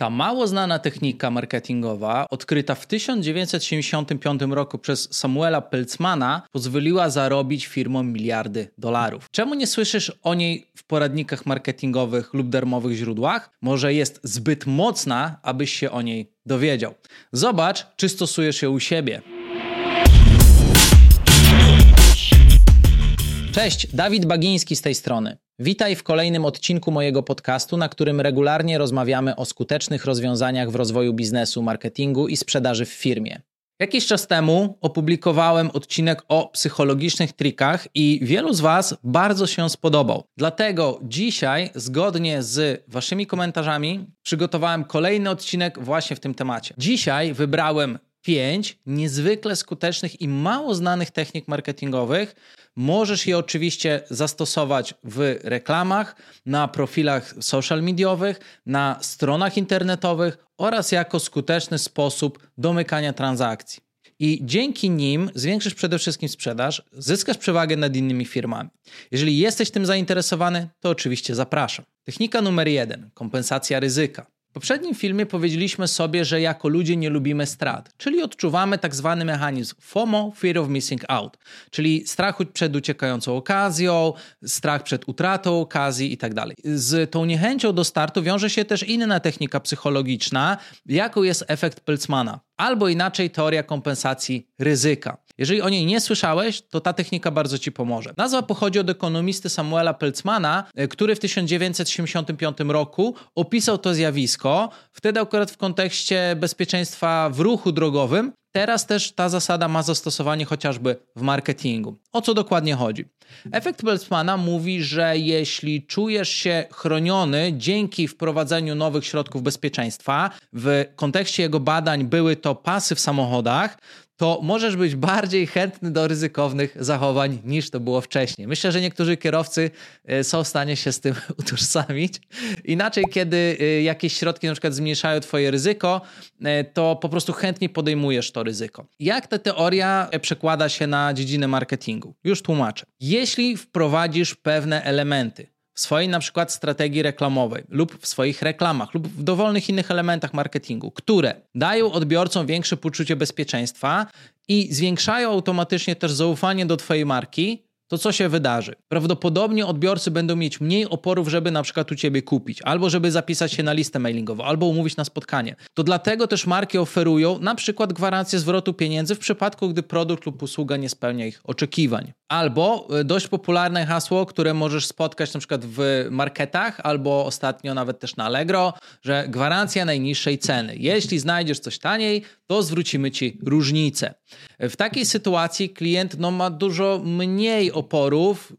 Ta mało znana technika marketingowa, odkryta w 1975 roku przez Samuela Peltzmana, pozwoliła zarobić firmom miliardy dolarów. Czemu nie słyszysz o niej w poradnikach marketingowych lub darmowych źródłach? Może jest zbyt mocna, abyś się o niej dowiedział. Zobacz, czy stosujesz ją u siebie. Cześć, Dawid Bagiński z tej strony. Witaj w kolejnym odcinku mojego podcastu, na którym regularnie rozmawiamy o skutecznych rozwiązaniach w rozwoju biznesu, marketingu i sprzedaży w firmie. Jakiś czas temu opublikowałem odcinek o psychologicznych trikach i wielu z Was bardzo się spodobał. Dlatego dzisiaj, zgodnie z Waszymi komentarzami, przygotowałem kolejny odcinek właśnie w tym temacie. Dzisiaj wybrałem pięć niezwykle skutecznych i mało znanych technik marketingowych. Możesz je oczywiście zastosować w reklamach, na profilach social mediowych, na stronach internetowych oraz jako skuteczny sposób domykania transakcji. I dzięki nim zwiększysz przede wszystkim sprzedaż, zyskasz przewagę nad innymi firmami. Jeżeli jesteś tym zainteresowany, to oczywiście zapraszam. Technika numer jeden: kompensacja ryzyka. W poprzednim filmie powiedzieliśmy sobie, że jako ludzie nie lubimy strat, czyli odczuwamy tak zwany mechanizm FOMO, Fear of Missing Out, czyli strach przed uciekającą okazją, strach przed utratą okazji itd. Tak Z tą niechęcią do startu wiąże się też inna technika psychologiczna, jaką jest efekt Peltzmana, albo inaczej teoria kompensacji ryzyka. Jeżeli o niej nie słyszałeś, to ta technika bardzo ci pomoże. Nazwa pochodzi od ekonomisty Samuela Peltzmana, e, który w 1975 roku opisał to zjawisko, wtedy akurat w kontekście bezpieczeństwa w ruchu drogowym. Teraz też ta zasada ma zastosowanie chociażby w marketingu. O co dokładnie chodzi? Efekt Peltzmana mówi, że jeśli czujesz się chroniony dzięki wprowadzeniu nowych środków bezpieczeństwa, w kontekście jego badań były to pasy w samochodach, to możesz być bardziej chętny do ryzykownych zachowań niż to było wcześniej. Myślę, że niektórzy kierowcy e, są w stanie się z tym utożsamić. Inaczej, kiedy e, jakieś środki na przykład zmniejszają twoje ryzyko, e, to po prostu chętnie podejmujesz to ryzyko. Jak ta teoria przekłada się na dziedzinę marketingu? Już tłumaczę. Jeśli wprowadzisz pewne elementy, swojej na przykład strategii reklamowej lub w swoich reklamach lub w dowolnych innych elementach marketingu, które dają odbiorcom większe poczucie bezpieczeństwa i zwiększają automatycznie też zaufanie do Twojej marki, to co się wydarzy? Prawdopodobnie odbiorcy będą mieć mniej oporów, żeby na przykład u ciebie kupić, albo żeby zapisać się na listę mailingową, albo umówić na spotkanie. To dlatego też marki oferują na przykład gwarancję zwrotu pieniędzy w przypadku, gdy produkt lub usługa nie spełnia ich oczekiwań. Albo e, dość popularne hasło, które możesz spotkać na przykład w marketach, albo ostatnio nawet też na Allegro, że gwarancja najniższej ceny. Jeśli znajdziesz coś taniej, to zwrócimy ci różnicę. W takiej sytuacji klient no, ma dużo mniej oporów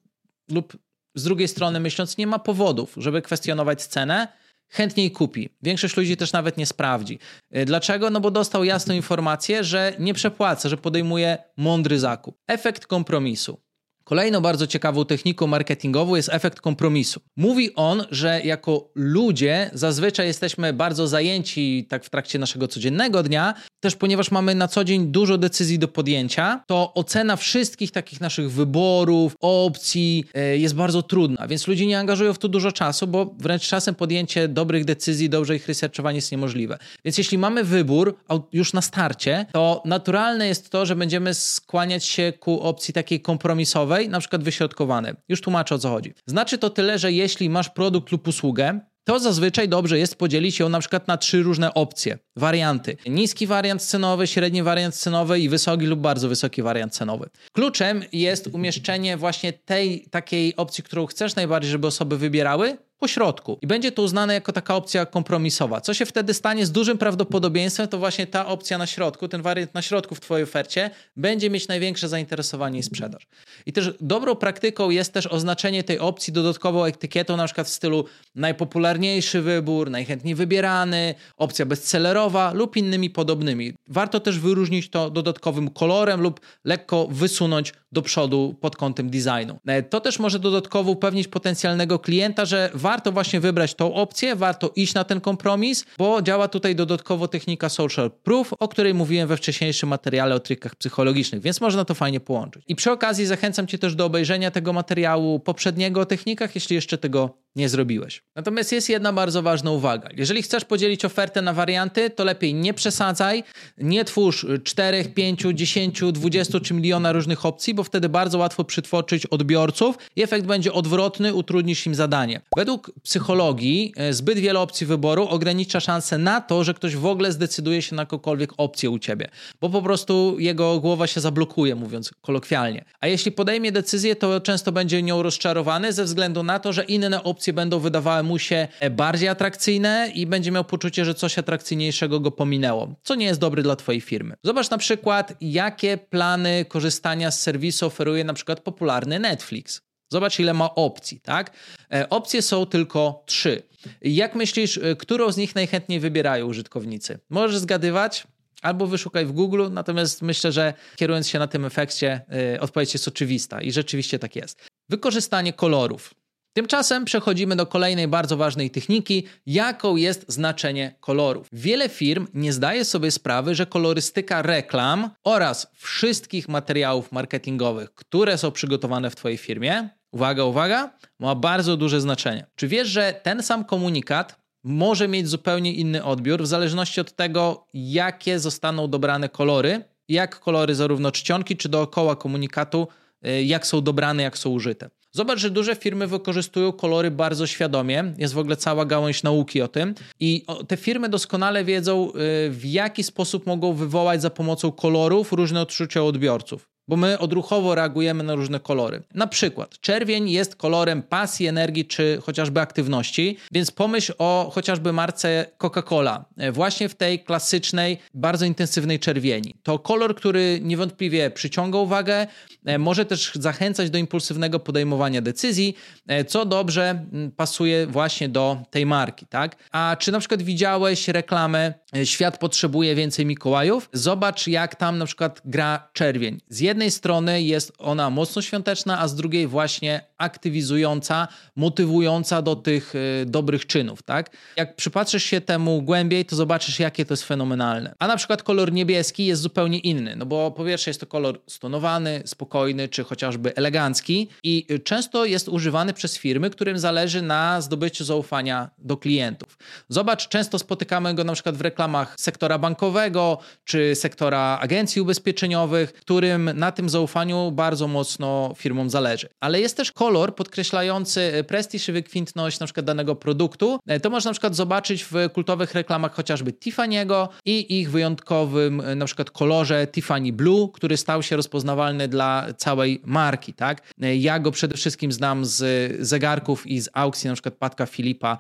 lub z drugiej strony myśląc, nie ma powodów, żeby kwestionować cenę, chętniej kupi. Większość ludzi też nawet nie sprawdzi. Y, dlaczego? No bo dostał jasną informację, że nie przepłaca, że podejmuje mądry zakup. Efekt kompromisu. Kolejną bardzo ciekawą techniką marketingową jest efekt kompromisu. Mówi on, że jako ludzie zazwyczaj jesteśmy bardzo zajęci tak w trakcie naszego codziennego dnia, też ponieważ mamy na co dzień dużo decyzji do podjęcia, to ocena wszystkich takich naszych wyborów, opcji e, jest bardzo trudna, więc ludzie nie angażują w to dużo czasu, bo wręcz czasem podjęcie dobrych decyzji, dobrze ich researchowanie jest niemożliwe. Więc jeśli mamy wybór już na starcie, to naturalne jest to, że będziemy skłaniać się ku opcji takiej kompromisowej, na przykład wyśrodkowane. Już tłumaczę o co chodzi. Znaczy to tyle, że jeśli masz produkt lub usługę, to zazwyczaj dobrze jest podzielić ją na przykład na trzy różne opcje, warianty. Niski wariant cenowy, średni wariant cenowy i wysoki lub bardzo wysoki wariant cenowy. Kluczem jest umieszczenie właśnie tej takiej opcji, którą chcesz najbardziej, żeby osoby wybierały, po środku. I będzie to uznane jako taka opcja kompromisowa. Co się wtedy stanie z dużym prawdopodobieństwem, to właśnie ta opcja na środku, ten wariant na środku w Twojej ofercie będzie mieć największe zainteresowanie i sprzedaż. I też dobrą praktyką jest też oznaczenie tej opcji dodatkową etykietą, na przykład w stylu najpopularniejszy wybór, najchętniej wybierany, opcja bestsellerowa lub innymi podobnymi. Warto też wyróżnić to dodatkowym kolorem lub lekko wysunąć do przodu pod kątem designu. E, to też może dodatkowo upewnić potencjalnego klienta, że warto właśnie wybrać tą opcję, warto iść na ten kompromis, bo działa tutaj dodatkowo technika social proof, o której mówiłem we wcześniejszym materiale o trikach psychologicznych, więc można to fajnie połączyć. I przy okazji zachęcam Cię też do obejrzenia tego materiału poprzedniego o technikach, jeśli jeszcze tego nie zrobiłeś. Natomiast jest jedna bardzo ważna uwaga. Jeżeli chcesz podzielić ofertę na warianty, to lepiej nie przesadzaj, nie twórz 4, 5, 10, 20 czy miliona różnych opcji, bo wtedy bardzo łatwo przytłoczyć odbiorców i efekt będzie odwrotny, utrudnisz im zadanie. Według psychologii e, zbyt wiele opcji wyboru ogranicza szansę na to, że ktoś w ogóle zdecyduje się na jakąkolwiek opcję u ciebie, bo po prostu jego głowa się zablokuje, mówiąc kolokwialnie. A jeśli podejmie decyzję, to często będzie nią rozczarowany ze względu na to, że inne opcje będą wydawały mu się bardziej atrakcyjne i będzie miał poczucie, że coś atrakcyjniejszego go pominęło, co nie jest dobre dla twojej firmy. Zobacz na przykład, jakie plany korzystania z serwisu oferuje na przykład popularny Netflix. Zobacz, ile ma opcji, tak? E, opcje są tylko trzy. Jak myślisz, e, którą z nich najchętniej wybierają użytkownicy? Możesz zgadywać? Albo wyszukaj w Google, natomiast myślę, że kierując się na tym efekcie, yy, odpowiedź jest oczywista i rzeczywiście tak jest. Wykorzystanie kolorów. Tymczasem przechodzimy do kolejnej bardzo ważnej techniki, jaką jest znaczenie kolorów. Wiele firm nie zdaje sobie sprawy, że kolorystyka reklam oraz wszystkich materiałów marketingowych, które są przygotowane w Twojej firmie, uwaga, uwaga, ma bardzo duże znaczenie. Czy wiesz, że ten sam komunikat może mieć zupełnie inny odbiór w zależności od tego, jakie zostaną dobrane kolory, jak kolory zarówno czcionki, czy dookoła komunikatu, y, jak są dobrane, jak są użyte. Zobacz, że duże firmy wykorzystują kolory bardzo świadomie. Jest w ogóle cała gałąź nauki o tym. I te firmy doskonale wiedzą, y, w jaki sposób mogą wywołać za pomocą kolorów różne odczucia odbiorców bo my odruchowo reagujemy na różne kolory. Na przykład czerwień jest kolorem pasji, energii czy chociażby aktywności, więc pomyśl o chociażby marce Coca-Cola, e, właśnie w tej klasycznej, bardzo intensywnej czerwieni. To kolor, który niewątpliwie przyciąga uwagę, e, może też zachęcać do impulsywnego podejmowania decyzji, e, co dobrze pasuje właśnie do tej marki, tak? A czy na przykład widziałeś reklamę Świat potrzebuje więcej Mikołajów? Zobacz jak tam na przykład gra czerwień. Z jednej strony jest ona mocno świąteczna, a z drugiej właśnie aktywizująca, motywująca do tych y, dobrych czynów, tak? Jak przypatrzysz się temu głębiej, to zobaczysz, jakie to jest fenomenalne. A na przykład kolor niebieski jest zupełnie inny, no bo po pierwsze jest to kolor stonowany, spokojny, czy chociażby elegancki i y, często jest używany przez firmy, którym zależy na zdobyciu zaufania do klientów. Zobacz, często spotykamy go na przykład w reklamach sektora bankowego, czy sektora agencji ubezpieczeniowych, którym na tym zaufaniu bardzo mocno firmom zależy. Ale jest też kolor podkreślający prestiż i wykwintność na przykład danego produktu. E, to można na przykład zobaczyć w kultowych reklamach chociażby Tiffany'ego i ich wyjątkowym e, na przykład kolorze Tiffany Blue, który stał się rozpoznawalny dla całej marki, tak? E, ja go przede wszystkim znam z zegarków i z aukcji na przykład Patka Filipa,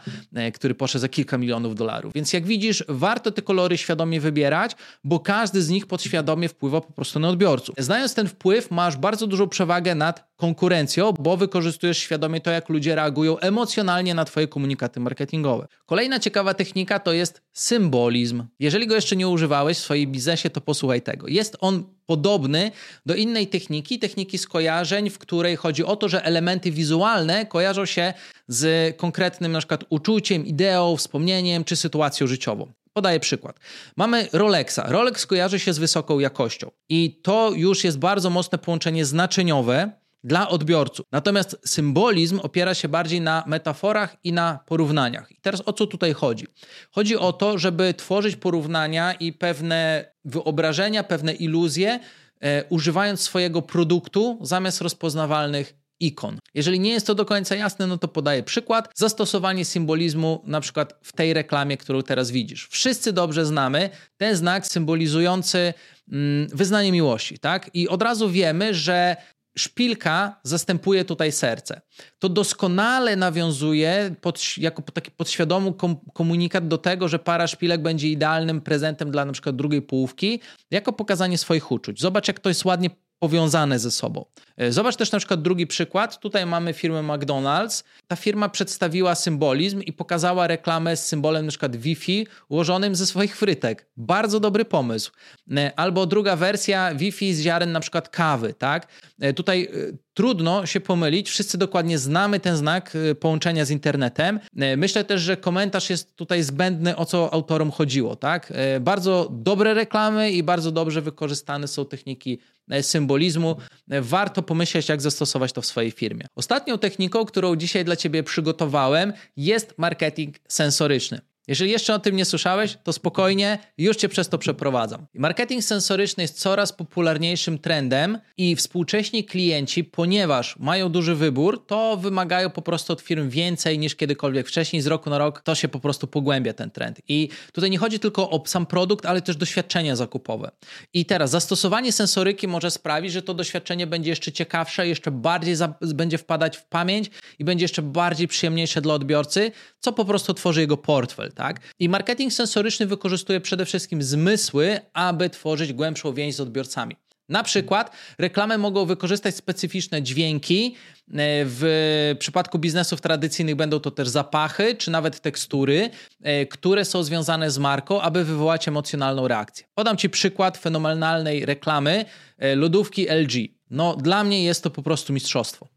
który poszedł za kilka milionów dolarów. Więc jak widzisz, warto te kolory świadomie wybierać, bo każdy z nich podświadomie wpływa po prostu na odbiorców. Znając te ten wpływ masz bardzo dużą przewagę nad konkurencją, bo wykorzystujesz świadomie to, jak ludzie reagują emocjonalnie na Twoje komunikaty marketingowe. Kolejna ciekawa technika to jest symbolizm. Jeżeli go jeszcze nie używałeś w swoim biznesie, to posłuchaj tego. Jest on podobny do innej techniki, techniki skojarzeń, w której chodzi o to, że elementy wizualne kojarzą się z konkretnym na przykład uczuciem, ideą, wspomnieniem czy sytuacją życiową. Podaję przykład. Mamy Rolexa. Rolex kojarzy się z wysoką jakością i to już jest bardzo mocne połączenie znaczeniowe dla odbiorców. Natomiast symbolizm opiera się bardziej na metaforach i na porównaniach. I teraz o co tutaj chodzi? Chodzi o to, żeby tworzyć porównania i pewne wyobrażenia, pewne iluzje, e, używając swojego produktu zamiast rozpoznawalnych ikon. Jeżeli nie jest to do końca jasne, no to podaję przykład. Zastosowanie symbolizmu na przykład w tej reklamie, którą teraz widzisz. Wszyscy dobrze znamy ten znak symbolizujący mm, wyznanie miłości, tak? I od razu wiemy, że szpilka zastępuje tutaj serce. To doskonale nawiązuje pod, jako taki podświadomy komunikat do tego, że para szpilek będzie idealnym prezentem dla na przykład drugiej połówki, jako pokazanie swoich uczuć. Zobacz, jak to jest ładnie powiązane ze sobą. E, zobacz też na przykład drugi przykład. Tutaj mamy firmę McDonald's. Ta firma przedstawiła symbolizm i pokazała reklamę z symbolem na przykład Wi-Fi ułożonym ze swoich frytek. Bardzo dobry pomysł. E, albo druga wersja Wi-Fi z ziaren na przykład kawy, tak? E, tutaj trudno się pomylić. Wszyscy dokładnie znamy ten znak połączenia z internetem. Myślę też, że komentarz jest tutaj zbędny, o co autorom chodziło, tak? Bardzo dobre reklamy i bardzo dobrze wykorzystane są techniki symbolizmu. Warto pomyśleć, jak zastosować to w swojej firmie. Ostatnią techniką, którą dzisiaj dla Ciebie przygotowałem, jest marketing sensoryczny. Jeżeli jeszcze o tym nie słyszałeś, to spokojnie, już cię przez to przeprowadzam. Marketing sensoryczny jest coraz popularniejszym trendem i współcześni klienci, ponieważ mają duży wybór, to wymagają po prostu od firm więcej niż kiedykolwiek wcześniej. Z roku na rok to się po prostu pogłębia ten trend. I tutaj nie chodzi tylko o sam produkt, ale też doświadczenia zakupowe. I teraz zastosowanie sensoryki może sprawić, że to doświadczenie będzie jeszcze ciekawsze, jeszcze bardziej będzie wpadać w pamięć i będzie jeszcze bardziej przyjemniejsze dla odbiorcy, co po prostu tworzy jego portfel tak? I marketing sensoryczny wykorzystuje przede wszystkim zmysły, aby tworzyć głębszą więź z odbiorcami. Na przykład reklamy mogą wykorzystać specyficzne dźwięki. E, w przypadku biznesów tradycyjnych będą to też zapachy czy nawet tekstury, e, które są związane z marką, aby wywołać emocjonalną reakcję. Podam Ci przykład fenomenalnej reklamy e, lodówki LG. No, dla mnie jest to po prostu mistrzostwo.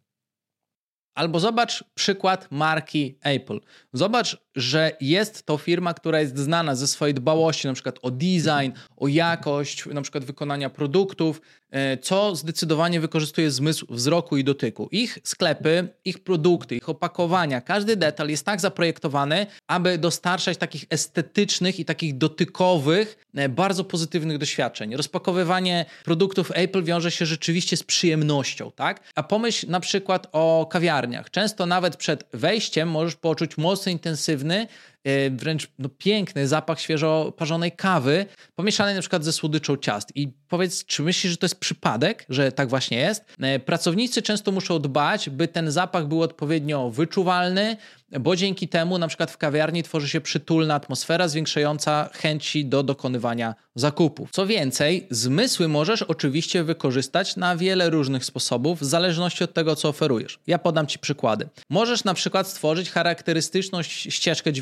Albo zobacz przykład marki Apple. Zobacz, że jest to firma, która jest znana ze swojej dbałości, na przykład o design, o jakość, na przykład wykonania produktów, e, co zdecydowanie wykorzystuje zmysł wzroku i dotyku. Ich sklepy, ich produkty, ich opakowania, każdy detal jest tak zaprojektowany, aby dostarczać takich estetycznych i takich dotykowych, e, bardzo pozytywnych doświadczeń. Rozpakowywanie produktów Apple wiąże się rzeczywiście z przyjemnością, tak? A pomyśl na przykład o kawiarniach. Często nawet przed wejściem możesz poczuć mocno intensywny intensywny, e, wręcz no, piękny zapach świeżo parzonej kawy, pomieszanej na przykład ze słodyczą ciast. I powiedz, czy myślisz, że to jest przypadek, że tak właśnie jest? E, pracownicy często muszą dbać, by ten zapach był odpowiednio wyczuwalny, bo dzięki temu na przykład w kawiarni tworzy się przytulna atmosfera zwiększająca chęci do dokonywania zakupów. Co więcej, zmysły możesz oczywiście wykorzystać na wiele różnych sposobów, w zależności od tego, co oferujesz. Ja podam Ci przykłady. Możesz na przykład stworzyć charakterystyczną ścieżkę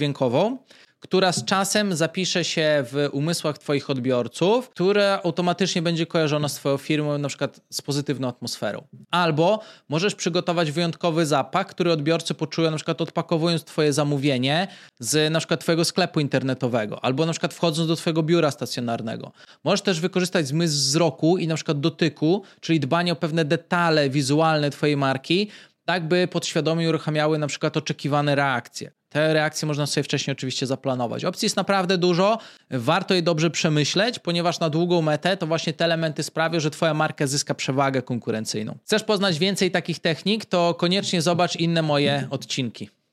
która z czasem zapisze się w umysłach Twoich odbiorców, która automatycznie będzie kojarzona z Twoją firmą, na przykład z pozytywną atmosferą. Albo możesz przygotować wyjątkowy zapach, który odbiorcy poczują, na przykład odpakowując Twoje zamówienie z na przykład Twojego sklepu internetowego, albo na przykład wchodząc do Twojego biura stacjonarnego. Możesz też wykorzystać zmysł wzroku i na przykład dotyku, czyli dbanie o pewne detale wizualne Twojej marki, tak by podświadomie uruchamiały na przykład oczekiwane reakcje. Te reakcje można sobie wcześniej oczywiście zaplanować. Opcji jest naprawdę dużo, warto je dobrze przemyśleć, ponieważ na długą metę to właśnie te elementy sprawią, że Twoja marka zyska przewagę konkurencyjną. Chcesz poznać więcej takich technik, to koniecznie zobacz inne moje odcinki.